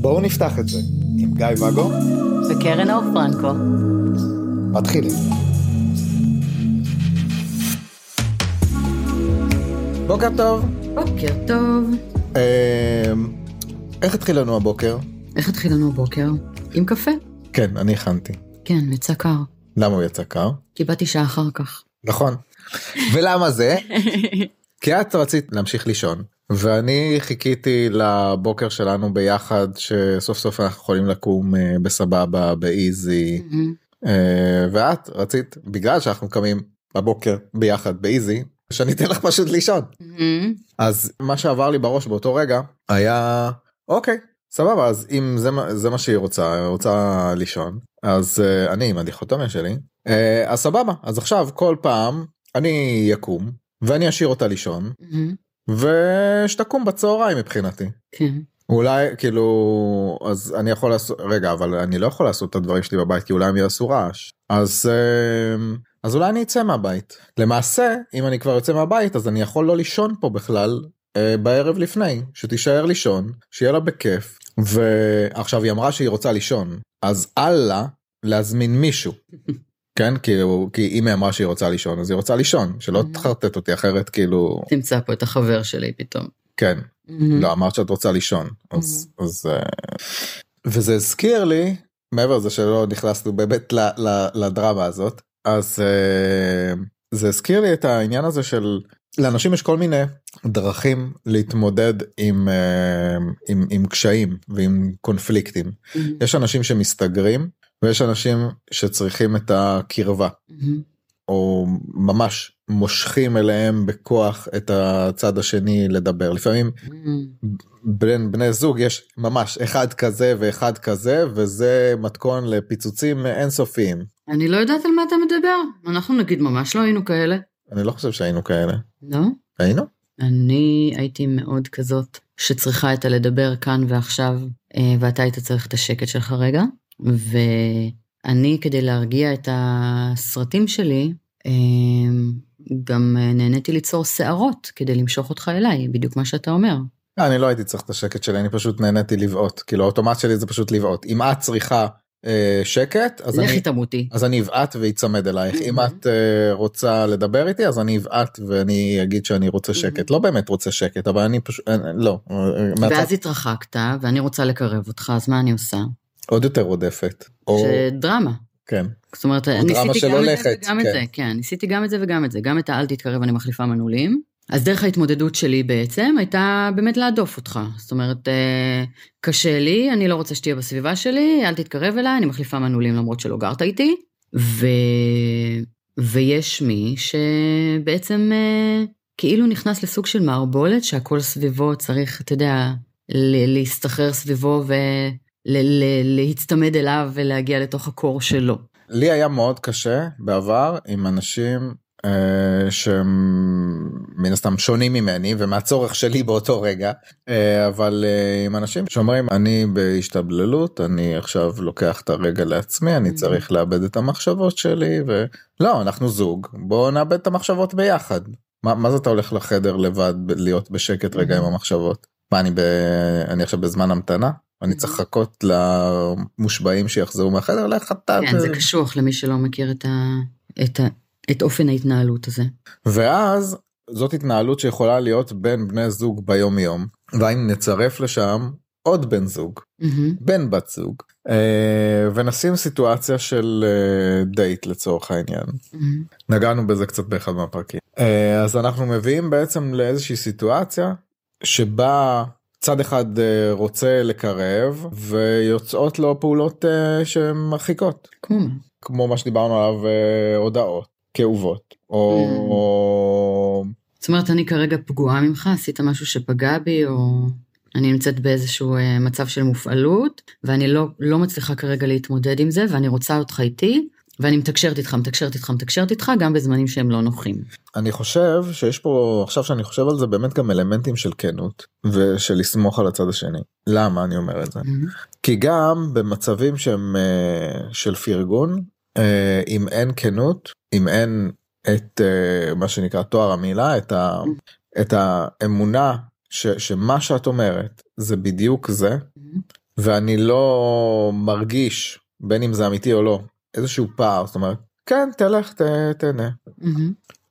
בואו נפתח את זה עם גיא ואגו וקרן אור פרנקו. מתחילים. בוקר טוב. בוקר טוב. אמ, איך התחיל לנו הבוקר? איך התחיל לנו הבוקר? עם קפה. כן, אני הכנתי. כן, יצא קר. למה הוא יצא קר? כי באתי שעה אחר כך. נכון. ולמה זה? כי את רצית להמשיך לישון ואני חיכיתי לבוקר שלנו ביחד שסוף סוף אנחנו יכולים לקום אה, בסבבה באיזי. אה, ואת רצית בגלל שאנחנו קמים בבוקר ביחד באיזי שאני אתן לך פשוט לישון. אז מה שעבר לי בראש באותו רגע היה אוקיי סבבה אז אם זה מה זה מה שהיא רוצה רוצה לישון אז uh, אני עם הדיכוטומיה שלי. uh, אז סבבה אז עכשיו כל פעם אני יקום ואני אשאיר אותה לישון ושתקום בצהריים מבחינתי. כן. אולי כאילו אז אני יכול לעשות רגע אבל אני לא יכול לעשות את הדברים שלי בבית כי אולי הם יעשו רעש. אז אה, אז אולי אני אצא מהבית. למעשה אם אני כבר יוצא מהבית אז אני יכול לא לישון פה בכלל אה, בערב לפני. שתישאר לישון שיהיה לה בכיף. ועכשיו היא אמרה שהיא רוצה לישון. אז אל להזמין מישהו כן כאילו כי אם היא אמרה שהיא רוצה לישון אז היא רוצה לישון שלא תחרטט אותי אחרת כאילו תמצא פה את החבר שלי פתאום. כן. לא אמרת שאת רוצה לישון אז אז אה, וזה הזכיר לי מעבר לזה שלא נכנסנו באמת לדרמה הזאת אז אה, זה הזכיר לי את העניין הזה של לאנשים יש כל מיני דרכים להתמודד עם, אה, עם, עם קשיים ועם קונפליקטים. יש אנשים שמסתגרים ויש אנשים שצריכים את הקרבה או ממש מושכים אליהם בכוח את הצד השני לדבר לפעמים בין בני זוג יש ממש אחד כזה ואחד כזה וזה מתכון לפיצוצים אינסופיים. אני לא יודעת על מה אתה מדבר. אנחנו נגיד ממש לא היינו כאלה. אני לא חושב שהיינו כאלה. לא? היינו? אני הייתי מאוד כזאת שצריכה את הלדבר כאן ועכשיו, אה, ואתה היית צריך את השקט שלך רגע. ואני, כדי להרגיע את הסרטים שלי, אה, גם נהניתי ליצור שערות כדי למשוך אותך אליי, בדיוק מה שאתה אומר. אני לא הייתי צריך את השקט שלי אני פשוט נהניתי לבעוט כאילו האוטומט שלי זה פשוט לבעוט אם את צריכה אה, שקט אז לכי אני תמותי. אז אני אבעט ואצמד אלייך אם את אה, רוצה לדבר איתי אז אני אבעט ואני אגיד שאני רוצה שקט לא באמת רוצה שקט אבל אני פשוט אה, לא אה, מהצד- ואז התרחקת, ואני רוצה לקרב אותך, אז מה אני עושה? עוד יותר רודפת או שדרמה. כן זאת אומרת, ניסיתי גם את זה וגם את כן. זה, כן, ניסיתי גם את זה וגם את זה, גם את האל תתקרב אני מחליפה מנעולים. אז דרך ההתמודדות שלי בעצם הייתה באמת להדוף אותך. זאת אומרת, אה, קשה לי, אני לא רוצה שתהיה בסביבה שלי, אל תתקרב אליי, אני מחליפה מנעולים למרות שלא גרת איתי. ו... ויש מי שבעצם אה, כאילו נכנס לסוג של מערבולת שהכל סביבו צריך, אתה יודע, להסתחרר סביבו ולהצטמד אליו ולהגיע לתוך הקור שלו. לי היה מאוד קשה בעבר עם אנשים אה, שהם מן הסתם שונים ממני ומהצורך שלי באותו רגע אה, אבל אה, עם אנשים שאומרים אני בהשתבללות אני עכשיו לוקח את הרגע לעצמי אני צריך לאבד את המחשבות שלי ולא אנחנו זוג בוא נאבד את המחשבות ביחד. מה, מה זה אתה הולך לחדר לבד להיות בשקט רגע עם המחשבות? מה אני ב... אני עכשיו בזמן המתנה? אני צריך לחכות למושבעים שיחזרו מהחדר לך אתה כן, זה קשוח למי שלא מכיר את, ה... את, ה... את אופן ההתנהלות הזה. ואז זאת התנהלות שיכולה להיות בין בני זוג ביום יום והאם נצרף לשם עוד בן זוג מהמם. בן בת זוג אה, ונשים סיטואציה של אה, דייט לצורך העניין מהמם. נגענו בזה קצת באחד מהפרקים אה, אז אנחנו מביאים בעצם לאיזושהי סיטואציה שבה צד אחד אה, רוצה לקרב ויוצאות לו פעולות אה, שהן מרחיקות. כמו מה? כמו מה שדיברנו עליו אה, הודעות כאובות או זאת אומרת, אני כרגע פגועה ממך, עשית משהו שפגע בי, או אני נמצאת באיזשהו מצב של מופעלות, ואני לא, לא מצליחה כרגע להתמודד עם זה, ואני רוצה אותך איתי, ואני מתקשרת איתך, מתקשרת איתך, מתקשרת איתך, גם בזמנים שהם לא נוחים. אני חושב שיש פה עכשיו שאני חושב על זה באמת גם אלמנטים של כנות ושל לסמוך על הצד השני. למה אני אומר את זה? כי גם במצבים שהם אה, של פרגון אה, אם אין כנות אם אין את uh, מה שנקרא תואר המילה, את, ה, את האמונה ש, שמה שאת אומרת זה בדיוק זה, ואני לא מרגיש, בין אם זה אמיתי או לא, איזשהו פער, זאת אומרת, כן, תלך, ת, תהנה.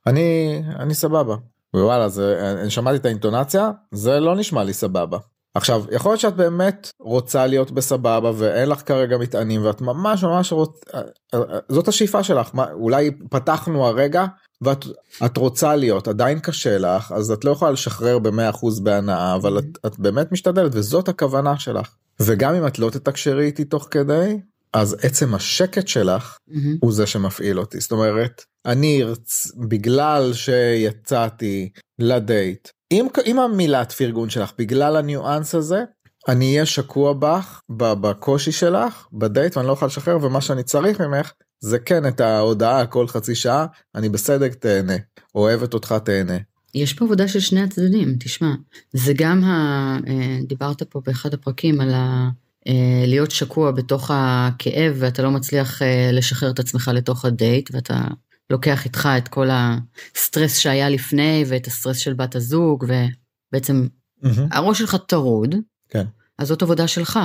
אני, אני סבבה. ווואלה, זה, אני שמעתי את האינטונציה, זה לא נשמע לי סבבה. עכשיו יכול להיות שאת באמת רוצה להיות בסבבה ואין לך כרגע מטענים ואת ממש ממש רוצ... זאת השאיפה שלך מה, אולי פתחנו הרגע ואת רוצה להיות עדיין קשה לך אז את לא יכולה לשחרר ב-100% בהנאה אבל את, את באמת משתדלת וזאת הכוונה שלך וגם אם את לא תתקשרי איתי תוך כדי אז עצם השקט שלך mm-hmm. הוא זה שמפעיל אותי זאת אומרת אני ארצ... בגלל שיצאתי לדייט אם, אם המילת פרגון שלך בגלל הניואנס הזה אני אהיה שקוע בך בקושי שלך בדייט ואני לא יכול לשחרר ומה שאני צריך ממך זה כן את ההודעה כל חצי שעה אני בסדר תהנה אוהבת אותך תהנה. יש פה עבודה של שני הצדדים תשמע זה גם ה... אה, דיברת פה באחד הפרקים על ה... אה, להיות שקוע בתוך הכאב ואתה לא מצליח אה, לשחרר את עצמך לתוך הדייט ואתה לוקח איתך את כל הסטרס שהיה לפני ואת הסטרס של בת הזוג ובעצם mm-hmm. הראש שלך טרוד. כן. אז זאת עבודה שלך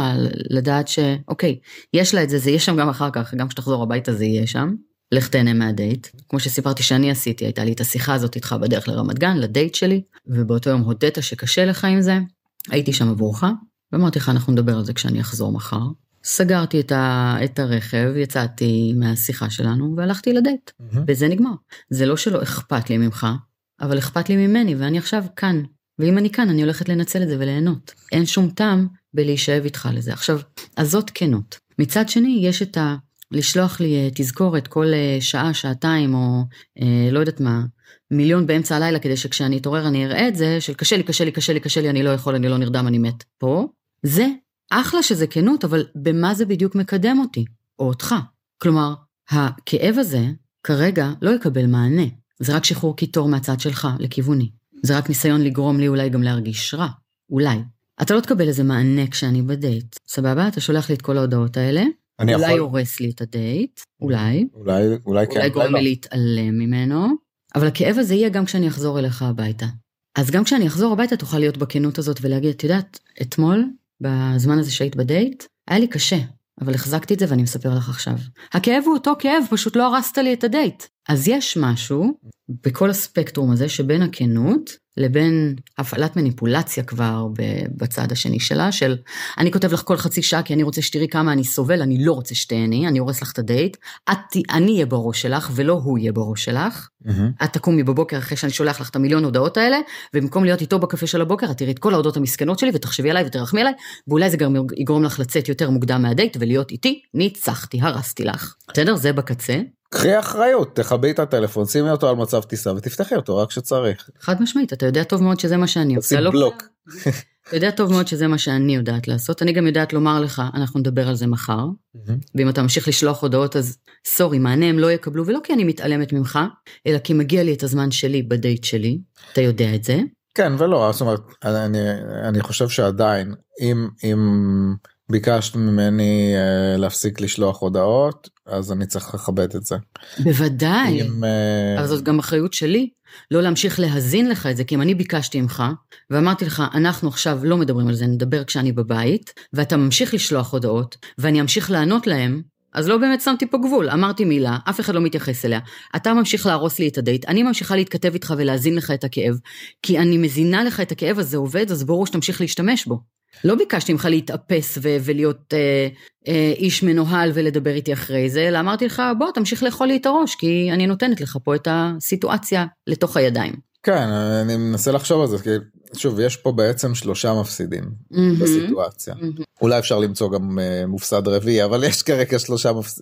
לדעת שאוקיי יש לה את זה זה יהיה שם גם אחר כך גם כשתחזור הביתה זה יהיה שם. לך תהנה מהדייט כמו שסיפרתי שאני עשיתי הייתה לי את השיחה הזאת איתך בדרך לרמת גן לדייט שלי ובאותו יום הודית שקשה לך עם זה הייתי שם עבורך ואמרתי לך אנחנו נדבר על זה כשאני אחזור מחר סגרתי את, ה, את הרכב, יצאתי מהשיחה שלנו והלכתי לדייט. Mm-hmm. וזה נגמר. זה לא שלא אכפת לי ממך, אבל אכפת לי ממני ואני עכשיו כאן. ואם אני כאן אני הולכת לנצל את זה וליהנות. אין שום טעם בלהישאב איתך לזה. עכשיו, אז זאת כנות. מצד שני, יש את ה... לשלוח לי אה, תזכורת כל אה, שעה, שעתיים, או אה, לא יודעת מה, מיליון באמצע הלילה, כדי שכשאני אתעורר אני אראה את זה, של קשה לי, קשה לי, קשה לי, קשה לי, אני לא יכול, אני לא נרדם, אני מת. פה, זה אחלה שזה כנות, אבל במה זה בדיוק מקדם אותי, או אותך? כלומר, הכאב הזה כרגע לא יקבל מענה. זה רק שחרור קיטור מהצד שלך לכיווני. זה רק ניסיון לגרום לי אולי גם להרגיש רע. אולי. אתה לא תקבל איזה מענה כשאני בדייט, סבבה? אתה שולח לי את כל ההודעות האלה, אולי יכול... הורס לי את הדייט, אולי. אולי, אולי כן. אולי גורם לי לא. להתעלם ממנו, אבל הכאב הזה יהיה גם כשאני אחזור אליך הביתה. אז גם כשאני אחזור הביתה תוכל להיות בכנות הזאת ולהגיד, את יודעת, אתמול בזמן הזה שהיית בדייט, היה לי קשה, אבל החזקתי את זה ואני מספר לך עכשיו. הכאב הוא אותו כאב, פשוט לא הרסת לי את הדייט. אז יש משהו בכל הספקטרום הזה שבין הכנות לבין הפעלת מניפולציה כבר בצד השני שלה, של אני כותב לך כל חצי שעה כי אני רוצה שתראי כמה אני סובל, אני לא רוצה שתהני, אני הורס לך את הדייט, את, אני אהיה בראש שלך ולא הוא יהיה בראש שלך. Mm-hmm. את תקומי בבוקר אחרי שאני שולח לך את המיליון הודעות האלה, ובמקום להיות איתו בקפה של הבוקר, את תראי את כל ההודעות המסכנות שלי ותחשבי עליי ותרחמי עליי, ואולי זה גם יגרום לך לצאת יותר מוקדם מהדייט ולהיות איתי, ניצחתי, הרסתי לך. בסדר? זה בקצה. קחי אחריות, תכבי את הטלפון, שימי אותו על מצב טיסה ותפתחי אותו רק כשצריך. חד משמעית, אתה יודע טוב מאוד שזה מה שאני עושה. תשים לא בלוק. אתה יודע טוב מאוד שזה מה שאני יודעת לעשות, אני גם יודעת לומר לך, אנחנו נדבר על זה מחר, ואם אתה ממשיך לשלוח הודעות אז סורי, מענה הם לא יקבלו, ולא כי אני מתעלמת ממך, אלא כי מגיע לי את הזמן שלי בדייט שלי, אתה יודע את זה. כן ולא, זאת אומרת, אני, אני חושב שעדיין, אם, אם ביקשת ממני uh, להפסיק לשלוח הודעות, אז אני צריך לכבד את זה. בוודאי, אם, uh... אבל זאת גם אחריות שלי, לא להמשיך להזין לך את זה, כי אם אני ביקשתי ממך, ואמרתי לך, אנחנו עכשיו לא מדברים על זה, נדבר כשאני בבית, ואתה ממשיך לשלוח הודעות, ואני אמשיך לענות להם, אז לא באמת שמתי פה גבול, אמרתי מילה, אף אחד לא מתייחס אליה. אתה ממשיך להרוס לי את הדייט, אני ממשיכה להתכתב איתך ולהזין לך את הכאב, כי אני מזינה לך את הכאב הזה עובד, אז ברור שתמשיך להשתמש בו. לא ביקשתי ממך להתאפס ו- ולהיות אה, אה, איש מנוהל ולדבר איתי אחרי זה, אלא אמרתי לך, בוא תמשיך לאכול לי את הראש, כי אני נותנת לך פה את הסיטואציה לתוך הידיים. כן, אני מנסה לחשוב על זה, כי שוב, יש פה בעצם שלושה מפסידים mm-hmm, בסיטואציה. Mm-hmm. אולי אפשר למצוא גם uh, מופסד רביעי, אבל יש כרגע שלושה מפס,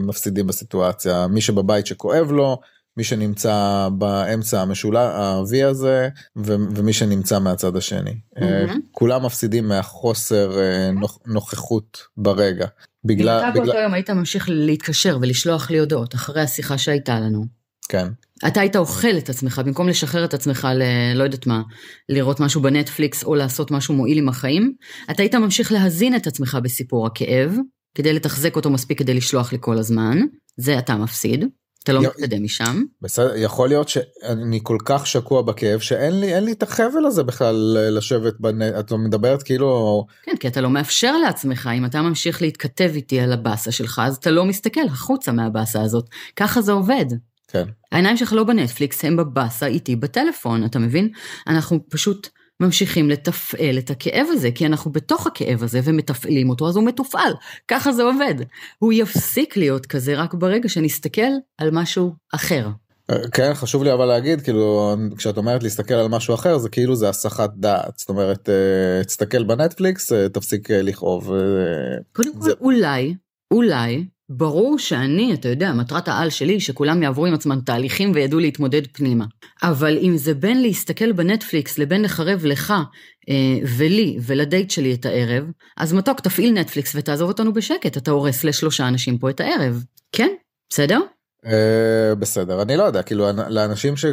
מפסידים בסיטואציה. מי שבבית שכואב לו, מי שנמצא באמצע המשולש ה-V הזה ו- ומי שנמצא מהצד השני. Mm-hmm. כולם מפסידים מהחוסר uh, נוכ- נוכחות ברגע. בגלל... אם אתה באותו יום היית ממשיך להתקשר ולשלוח לי הודעות אחרי השיחה שהייתה לנו. כן. אתה היית אוכל את עצמך במקום לשחרר את עצמך ל... לא יודעת מה, לראות משהו בנטפליקס או לעשות משהו מועיל עם החיים, אתה היית ממשיך להזין את עצמך בסיפור הכאב, כדי לתחזק אותו מספיק כדי לשלוח לי כל הזמן, זה אתה מפסיד. אתה לא מתקדם משם. בסדר, יכול להיות שאני כל כך שקוע בכאב שאין לי, לי את החבל הזה בכלל לשבת, בנ... את לא מדברת כאילו... כן, כי אתה לא מאפשר לעצמך, אם אתה ממשיך להתכתב איתי על הבאסה שלך, אז אתה לא מסתכל החוצה מהבאסה הזאת. ככה זה עובד. כן. העיניים שלך לא בנטפליקס, הם בבאסה איתי בטלפון, אתה מבין? אנחנו פשוט ממשיכים לתפעל את הכאב הזה, כי אנחנו בתוך הכאב הזה ומתפעלים אותו, אז הוא מתופעל. ככה זה עובד. הוא יפסיק להיות כזה רק ברגע שנסתכל על משהו אחר. כן חשוב לי אבל להגיד כאילו כשאת אומרת להסתכל על משהו אחר זה כאילו זה הסחת דעת זאת אומרת אה, תסתכל בנטפליקס אה, תפסיק אה, לכאוב. קודם כל זה... אולי אולי ברור שאני, אתה יודע, מטרת העל שלי שכולם יעברו עם עצמם תהליכים וידעו להתמודד פנימה. אבל אם זה בין להסתכל בנטפליקס לבין לחרב לך אה, ולי ולדייט שלי את הערב, אז מתוק, תפעיל נטפליקס ותעזוב אותנו בשקט, אתה הורס לשלושה אנשים פה את הערב. כן? בסדר? אה, בסדר, אני לא יודע, כאילו לאנשים ש...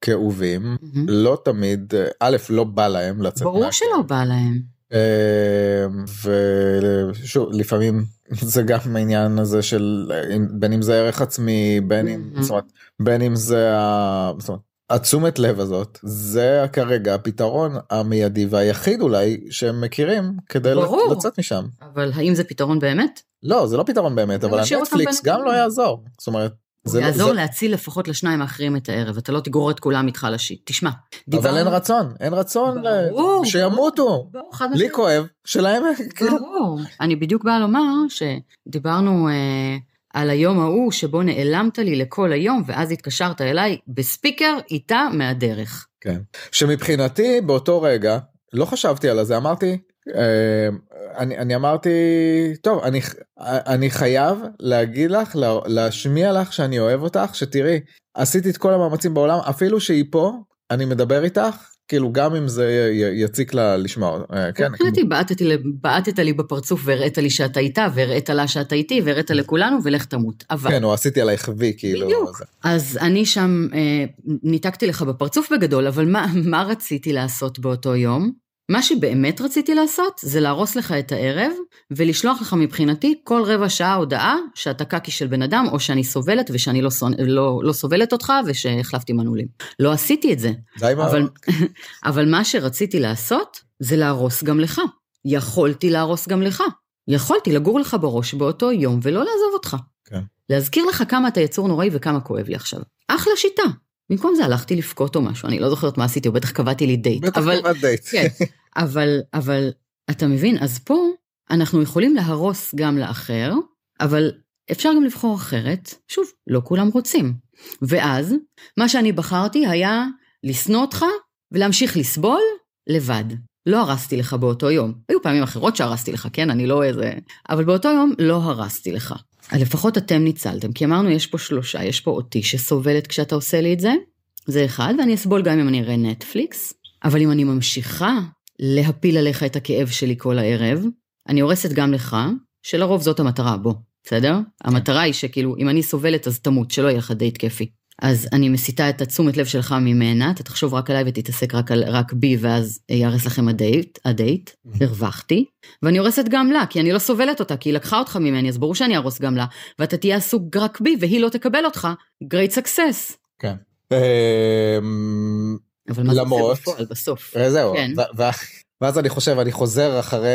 כאובים mm-hmm. לא תמיד א' לא בא להם לצאת ברור שלא בא להם אה, ושוב לפעמים זה גם העניין הזה של בין אם זה ערך עצמי בין אם זאת אומרת, בין אם זה התשומת לב הזאת זה כרגע הפתרון המיידי והיחיד אולי שהם מכירים כדי ברור. לצאת משם. אבל האם זה פתרון באמת? לא זה לא פתרון באמת אבל הנטפליקס גם לא יעזור זאת אומרת זה יעזור זה... להציל לפחות לשניים האחרים את הערב, אתה לא תגרור את כולם איתך לשיט. תשמע, דיברנו... אבל אין רצון, אין רצון ברור, שימותו. ברור, לי כואב, שלהם... כאילו- ברור. אני בדיוק באה לומר שדיברנו אה, על היום ההוא שבו נעלמת לי לכל היום, ואז התקשרת אליי בספיקר איתה מהדרך. כן. שמבחינתי באותו רגע, לא חשבתי על זה, אמרתי, אה, אני, אני אמרתי טוב אני אני חייב להגיד לך להשמיע לך שאני אוהב אותך שתראי עשיתי את כל המאמצים בעולם אפילו שהיא פה אני מדבר איתך כאילו גם אם זה יציק לה לשמוע. אה, כן. מבחינתי בעטת לי בפרצוף והראית לי שאתה איתה והראית לה שאתה איתי והראית לכולנו ולך תמות. אבל... כן או עשיתי עלייך וי כאילו. בדיוק. אז אני שם אה, ניתקתי לך בפרצוף בגדול אבל מה, מה רציתי לעשות באותו יום? מה שבאמת רציתי לעשות זה להרוס לך את הערב ולשלוח לך מבחינתי כל רבע שעה הודעה שאתה קקי של בן אדם או שאני סובלת ושאני לא, לא, לא סובלת אותך ושהחלפתי מנעולים. לא עשיתי את זה. די אבל, אבל מה שרציתי לעשות זה להרוס גם לך. יכולתי להרוס גם לך. יכולתי לגור לך בראש באותו יום ולא לעזוב אותך. כן. להזכיר לך כמה אתה יצור נוראי וכמה כואב לי עכשיו. אחלה שיטה. במקום זה הלכתי לבכות או משהו, אני לא זוכרת מה עשיתי, או בטח קבעתי לי דייט. בטח אבל, קבעת דייט. כן, אבל, אבל אתה מבין, אז פה אנחנו יכולים להרוס גם לאחר, אבל אפשר גם לבחור אחרת. שוב, לא כולם רוצים. ואז, מה שאני בחרתי היה לשנוא אותך ולהמשיך לסבול לבד. לא הרסתי לך באותו יום. היו פעמים אחרות שהרסתי לך, כן? אני לא איזה... אבל באותו יום לא הרסתי לך. לפחות אתם ניצלתם, כי אמרנו יש פה שלושה, יש פה אותי שסובלת כשאתה עושה לי את זה, זה אחד, ואני אסבול גם אם אני אראה נטפליקס, אבל אם אני ממשיכה להפיל עליך את הכאב שלי כל הערב, אני הורסת גם לך, שלרוב זאת המטרה, בוא, בסדר? כן. המטרה היא שכאילו, אם אני סובלת אז תמות, שלא יהיה לך דייט כיפי. אז אני מסיטה את התשומת לב שלך ממנה, אתה תחשוב רק עליי ותתעסק רק, על, רק בי ואז יהרס לכם הדייט, הדייט, הרווחתי, ואני הורסת גם לה, כי אני לא סובלת אותה, כי היא לקחה אותך ממני, אז ברור שאני אהרוס גם לה, ואתה תהיה עסוק רק בי והיא לא תקבל אותך, great success. כן. אבל מה למרות, זה בפועל בסוף? אה, זהו, כן. ואז אני חושב, אני חוזר אחרי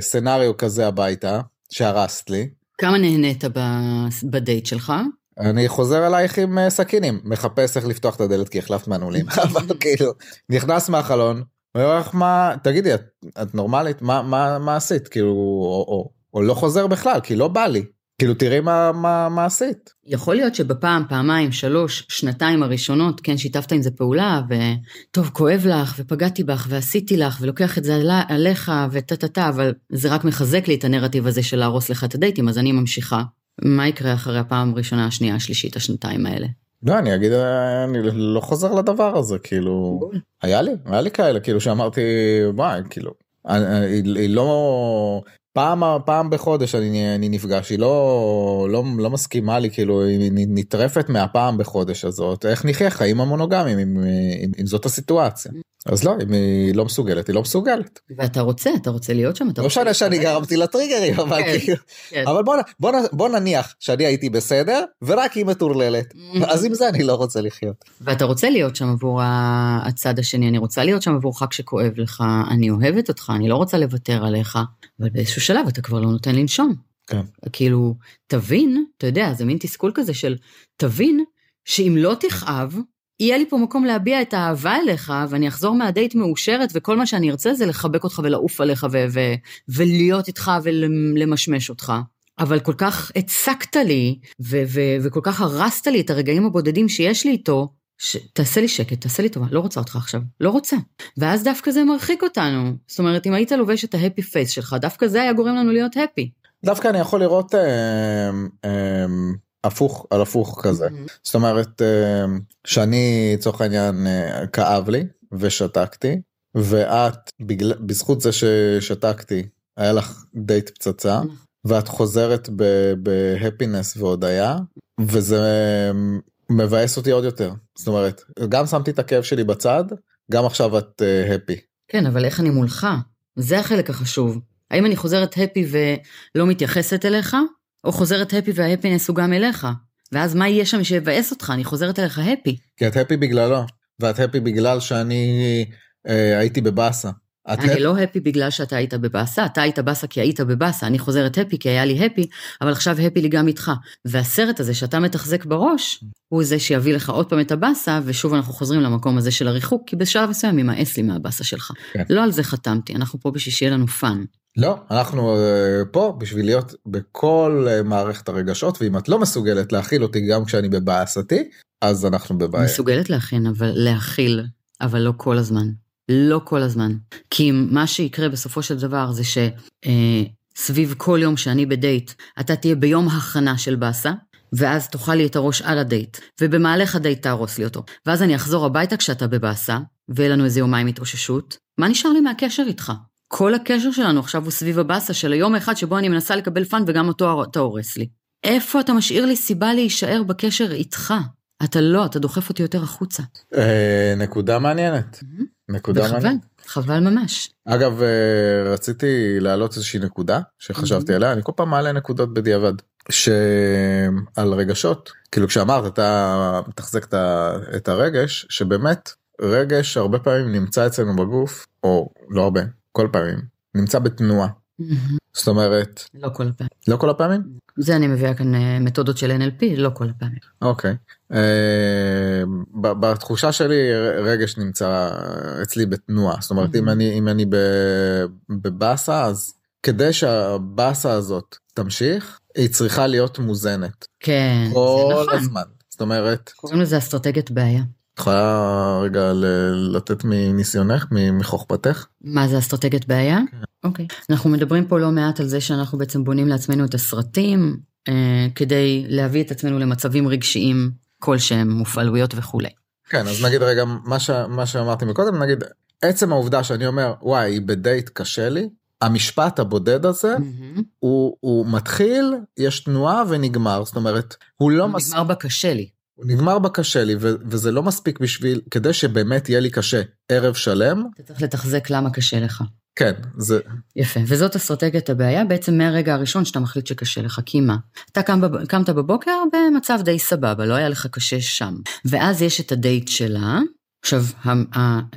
סצנריו כזה הביתה, שהרסת לי. כמה נהנית בדייט שלך? אני חוזר אלייך עם אה, סכינים. מחפש איך לפתוח את הדלת כי החלפת מנעולים אבל כאילו נכנס מהחלון. אומר לך מה תגידי את, את נורמלית? מה מה מה עשית? כאילו או, או, או לא חוזר בכלל כי לא בא לי. כאילו תראי מה מה מה עשית. יכול להיות שבפעם פעמיים שלוש שנתיים הראשונות כן שיתפת עם זה פעולה וטוב כואב לך ופגעתי בך ועשיתי לך ולוקח את זה עליך וטה טה טה אבל זה רק מחזק לי את הנרטיב הזה של להרוס לך את הדייטים אז אני ממשיכה מה יקרה אחרי הפעם הראשונה, השנייה, השלישית, השנתיים האלה? לא, אני אגיד, אני לא חוזר לדבר הזה, כאילו, היה לי, היה לי כאלה, כאילו שאמרתי, וואי, כאילו, היא לא, פעם פעם בחודש אני, אני נפגש היא לא לא לא מסכימה לי כאילו היא נטרפת מהפעם בחודש הזאת איך נחיה חיים המונוגמים אם, אם, אם זאת הסיטואציה. אז לא, אם היא לא מסוגלת, היא לא מסוגלת. ואתה רוצה, אתה רוצה להיות שם, אתה לא. משנה שאני גרמתי לטריגרים, אבל כן, כאילו, כן. אבל בוא, נניח שאני הייתי בסדר, ורק היא מטורללת, Mm. אז עם זה אני לא רוצה לחיות. ואתה רוצה להיות שם עבור הצד השני, אני רוצה להיות שם עבורך כשכואב לך, אני אוהבת אותך, אני לא רוצה לוותר עליך, אבל באיזשהו שלב אתה כבר לא נותן לנשום. כן. כאילו, תבין, אתה יודע, זה מין תסכול כזה של, תבין שאם לא תכאב, יהיה לי פה מקום להביע את האהבה אליך, ואני אחזור מהדייט מאושרת, וכל מה שאני ארצה זה לחבק אותך ולעוף עליך, ו- ו- ולהיות איתך ולמשמש אותך. אבל כל כך הצקת לי, ו- ו- וכל כך הרסת לי את הרגעים הבודדים שיש לי איתו, ש... תעשה לי שקט, תעשה לי טובה, לא רוצה אותך עכשיו, לא רוצה. ואז דווקא זה מרחיק אותנו. זאת אומרת, אם היית לובש את ההפי פייס שלך, דווקא זה היה גורם לנו להיות הפי. דווקא אני יכול לראות אה, אה, הפוך על הפוך כזה. זאת אומרת אה, שאני לצורך העניין אה, כאב לי ושתקתי ואת בגלל בזכות זה ששתקתי היה לך דייט פצצה נכון. ואת חוזרת בהפינס והודיה וזה מבאס אותי עוד יותר זאת אומרת גם שמתי את הכאב שלי בצד גם עכשיו את הפי. כן, אבל איך אני מולך? זה החלק החשוב. האם אני חוזרת happy ולא מתייחסת אליך, או חוזרת happy וה happiness הוא גם אליך? ואז מה יהיה שם שיבאס אותך? אני חוזרת אליך happy. כי את happy בגללו ואת happy בגלל שאני אה, הייתי בבאסה. אני לא happy בגלל שאתה היית בבאסה, אתה היית באסה כי היית בבאסה, אני חוזרת happy כי היה לי happy, אבל עכשיו happy לי גם איתך. והסרט הזה שאתה מתחזק בראש, הוא זה שיביא לך עוד פעם את הבאסה, ושוב אנחנו חוזרים למקום הזה של הריחוק, כי בשלב מסוים יימאס לי מהבאסה שלך. כן. לא על זה חתמתי, אנחנו פה בשביל שיהיה לנו fun. לא, אנחנו אה, פה בשביל להיות בכל אה, מערכת הרגשות, ואם את לא מסוגלת להכיל אותי גם כשאני בבאסתי, אז אנחנו בבעיה. מסוגלת להכין, אבל להכיל, אבל לא כל הזמן. לא כל הזמן. כי מה שיקרה בסופו של דבר זה שסביב כל יום שאני בדייט, אתה תהיה ביום הכנה של באסה, ואז תאכל לי את הראש על הדייט, ובמהלך הדייט תהרוס לי אותו. ואז אני אחזור הביתה כשאתה בבאסה, ויהיה לנו איזה יומיים התאוששות, מה נשאר לי מהקשר איתך? כל הקשר שלנו עכשיו הוא סביב הבאסה של היום האחד שבו אני מנסה לקבל fun וגם אותו אתה הורס לי. איפה אתה משאיר לי סיבה להישאר בקשר איתך? אתה לא, אתה דוחף אותי יותר החוצה. אה, נקודה מעניינת. נקודה וחבל, מעניינת. חבל ממש. אגב, אה, רציתי להעלות איזושהי נקודה שחשבתי. עליה, אני כל פעם מעלה נקודות בדיעבד. שעל רגשות, כאילו כשאמרת אתה מתחזק את הרגש, שבאמת רגש הרבה פעמים נמצא אצלנו בגוף, או לא הרבה, כל פעמים, נמצא בתנועה. זאת אומרת, לא כל הפעמים. לא כל הפעמים? זה אני מביאה כאן אה, מתודות של NLP, לא כל הפעמים. אוקיי. אה, בתחושה שלי רגש נמצא אצלי בתנועה זאת אומרת אם. אני אם אני בבאסה אז כדי שהבאסה הזאת תמשיך היא צריכה להיות מוזנת כן, כל נכון. הזמן זאת אומרת קוראים לזה אסטרטגיית בעיה. את יכולה רגע לתת מניסיונך מ- מחוכמתך מה זה אסטרטגיית בעיה? כן. אוקיי. אנחנו מדברים פה לא מעט על זה שאנחנו בעצם בונים לעצמנו את הסרטים, אה, כדי להביא את עצמנו למצבים רגשיים כלשהם, מופעלויות וכולי. כן אז נגיד רגע מה, ש... מה שאמרתי מקודם נגיד עצם העובדה שאני אומר וואי היא בדייט קשה לי המשפט הבודד הזה מהמם. הוא, הוא מתחיל, יש תנועה ונגמר, זאת אומרת, הוא לא הוא מס... נגמר בקשה לי. הוא נגמר בקשה לי, ו- וזה לא מספיק בשביל, כדי שבאמת יהיה לי קשה ערב שלם, אתה צריך לתחזק למה קשה לך. כן, זה, יפה, וזאת אסטרטגיית הבעיה בעצם מהרגע הראשון שאתה מחליט שקשה לך, כי מה? אתה קם בב... קמת בבוקר במצב די סבבה, לא היה לך קשה שם. ואז יש את הדייט שלה, עכשיו,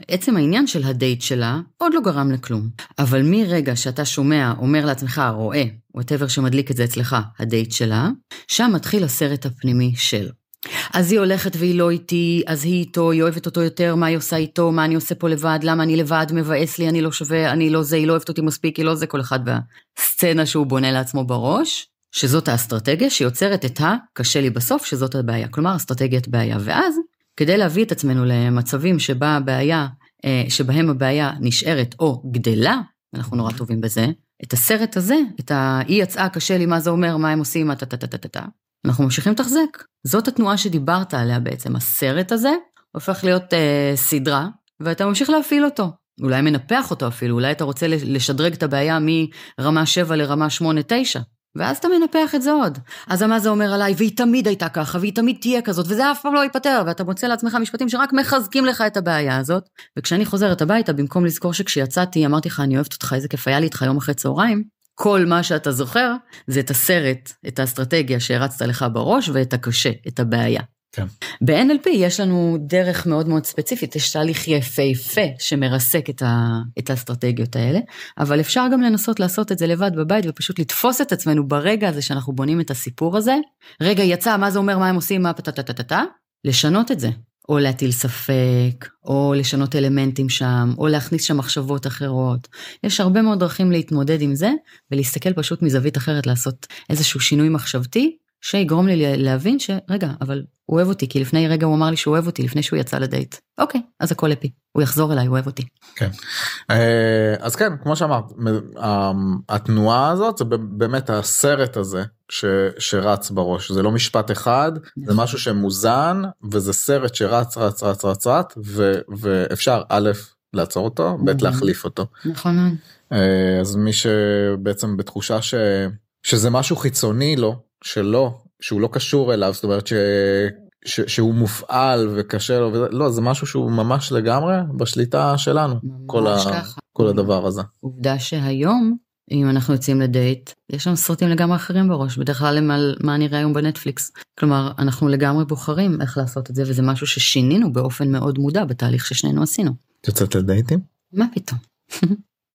עצם העניין של הדייט שלה עוד לא גרם לכלום. אבל מרגע שאתה שומע, אומר לעצמך, רואה, whatever שמדליק את זה אצלך, הדייט שלה, שם מתחיל הסרט הפנימי של. אז היא הולכת והיא לא איתי, אז היא איתו, היא אוהבת אותו יותר, מה היא עושה איתו, מה אני עושה פה לבד, למה אני לבד, מבאס לי, אני לא שווה, אני לא זה, היא לא אוהבת אותי מספיק, היא לא זה, כל אחד והסצנה שהוא בונה לעצמו בראש, שזאת האסטרטגיה שיוצרת את ה-קשה לי בסוף, שזאת הבעיה. כלומר, אסטרטגיית בעיה. ואז, כדי להביא את עצמנו למצבים שבה הבעיה, אה, שבהם הבעיה נשארת או גדלה, אנחנו נורא טובים בזה, את הסרט הזה, את ה... היא יצאה, קשה לי, מה זה אומר, מה הם עושים, מה טה-טה-טה-טה. אנחנו ממשיכים לתחזק. זאת התנועה שדיברת עליה בעצם. הסרט הזה הופך להיות אה, סדרה, ואתה ממשיך להפעיל אותו. אולי מנפח אותו אפילו, אולי אתה רוצה לשדרג את הבעיה מרמה 7 לרמה 8-9. ואז אתה מנפח את זה עוד. אז מה זה אומר עליי, והיא תמיד הייתה ככה, והיא תמיד תהיה כזאת, וזה אף פעם לא ייפתר, ואתה מוצא לעצמך משפטים שרק מחזקים לך את הבעיה הזאת. וכשאני חוזרת הביתה, במקום לזכור שכשיצאתי, אמרתי לך, אני אוהבת אותך, איזה כיף היה לי איתך יום אחרי צהריים, כל מה שאתה זוכר זה את הסרט, את האסטרטגיה שהרצת לך בראש ואת הקשה, את הבעיה. כן. ב-NLP יש לנו דרך מאוד מאוד ספציפית, יש תהליך יפהפה שמרסק את, ה, את האסטרטגיות האלה, אבל אפשר גם לנסות לעשות את זה לבד בבית ופשוט לתפוס את עצמנו ברגע הזה שאנחנו בונים את הסיפור הזה. רגע, יצא, מה זה אומר, מה הם עושים, מה פטטטטטה, לשנות את זה. או להטיל ספק, או לשנות אלמנטים שם, או להכניס שם מחשבות אחרות. יש הרבה מאוד דרכים להתמודד עם זה, ולהסתכל פשוט מזווית אחרת, לעשות איזשהו שינוי מחשבתי, שיגרום לי להבין שרגע, אבל הוא אוהב אותי, כי לפני רגע הוא אמר לי שהוא אוהב אותי לפני שהוא יצא לדייט. אוקיי, אז הכל אפי, הוא יחזור אליי, הוא אוהב אותי. כן. אה, אז כן, כמו שאמרת, התנועה הזאת זה באמת הסרט הזה ש, שרץ בראש, זה לא משפט אחד, זה נכון. משהו שמוזן, וזה סרט שרץ רץ רץ רץ רץ, ו, ואפשר א', לעצור אותו, ב', להחליף אותו. נכון. אה, אז מי שבעצם בתחושה ש, שזה משהו חיצוני לו, שלא שהוא לא קשור אליו זאת אומרת ש... ש... שהוא מופעל וקשה לו וזה לא זה משהו שהוא ממש לגמרי בשליטה שלנו כל, ה... כל הדבר הזה. עובדה שהיום אם אנחנו יוצאים לדייט יש לנו סרטים לגמרי אחרים בראש בדרך כלל הם על מה נראה היום בנטפליקס כלומר אנחנו לגמרי בוחרים איך לעשות את זה וזה משהו ששינינו באופן מאוד מודע בתהליך ששנינו עשינו. יוצאת לדייטים? מה פתאום.